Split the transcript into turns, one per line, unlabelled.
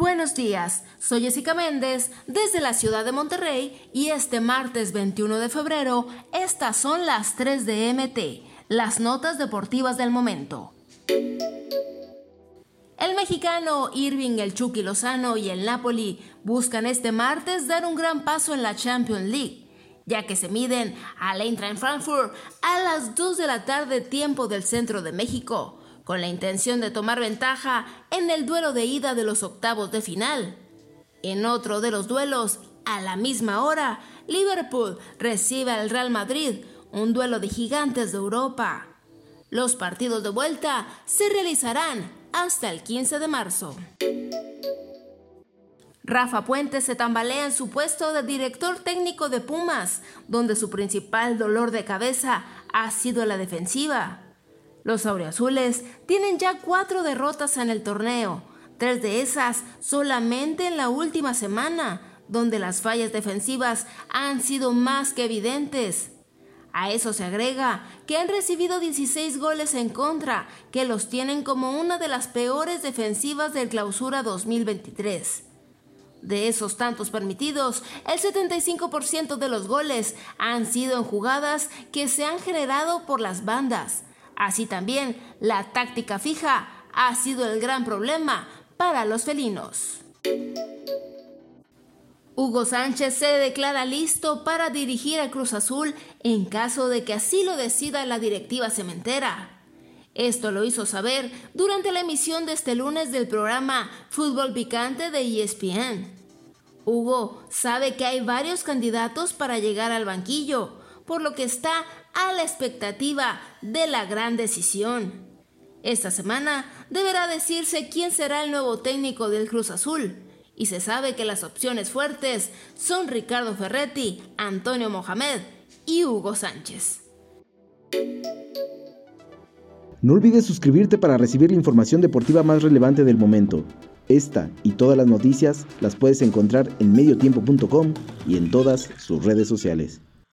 Buenos días, soy Jessica Méndez desde la ciudad de Monterrey y este martes 21 de febrero estas son las 3 de MT, las notas deportivas del momento. El mexicano Irving El Chucky Lozano y el Napoli buscan este martes dar un gran paso en la Champions League, ya que se miden al Eintracht Frankfurt a las 2 de la tarde tiempo del centro de México con la intención de tomar ventaja en el duelo de ida de los octavos de final. En otro de los duelos, a la misma hora, Liverpool recibe al Real Madrid, un duelo de gigantes de Europa. Los partidos de vuelta se realizarán hasta el 15 de marzo. Rafa Puente se tambalea en su puesto de director técnico de Pumas, donde su principal dolor de cabeza ha sido la defensiva. Los auriazules tienen ya cuatro derrotas en el torneo, tres de esas solamente en la última semana, donde las fallas defensivas han sido más que evidentes. A eso se agrega que han recibido 16 goles en contra, que los tienen como una de las peores defensivas del clausura 2023. De esos tantos permitidos, el 75% de los goles han sido en jugadas que se han generado por las bandas, Así también, la táctica fija ha sido el gran problema para los felinos. Hugo Sánchez se declara listo para dirigir a Cruz Azul en caso de que así lo decida la directiva cementera. Esto lo hizo saber durante la emisión de este lunes del programa Fútbol Picante de ESPN. Hugo sabe que hay varios candidatos para llegar al banquillo, por lo que está a la expectativa de la gran decisión. Esta semana deberá decirse quién será el nuevo técnico del Cruz Azul, y se sabe que las opciones fuertes son Ricardo Ferretti, Antonio Mohamed y Hugo Sánchez.
No olvides suscribirte para recibir la información deportiva más relevante del momento. Esta y todas las noticias las puedes encontrar en mediotiempo.com y en todas sus redes sociales.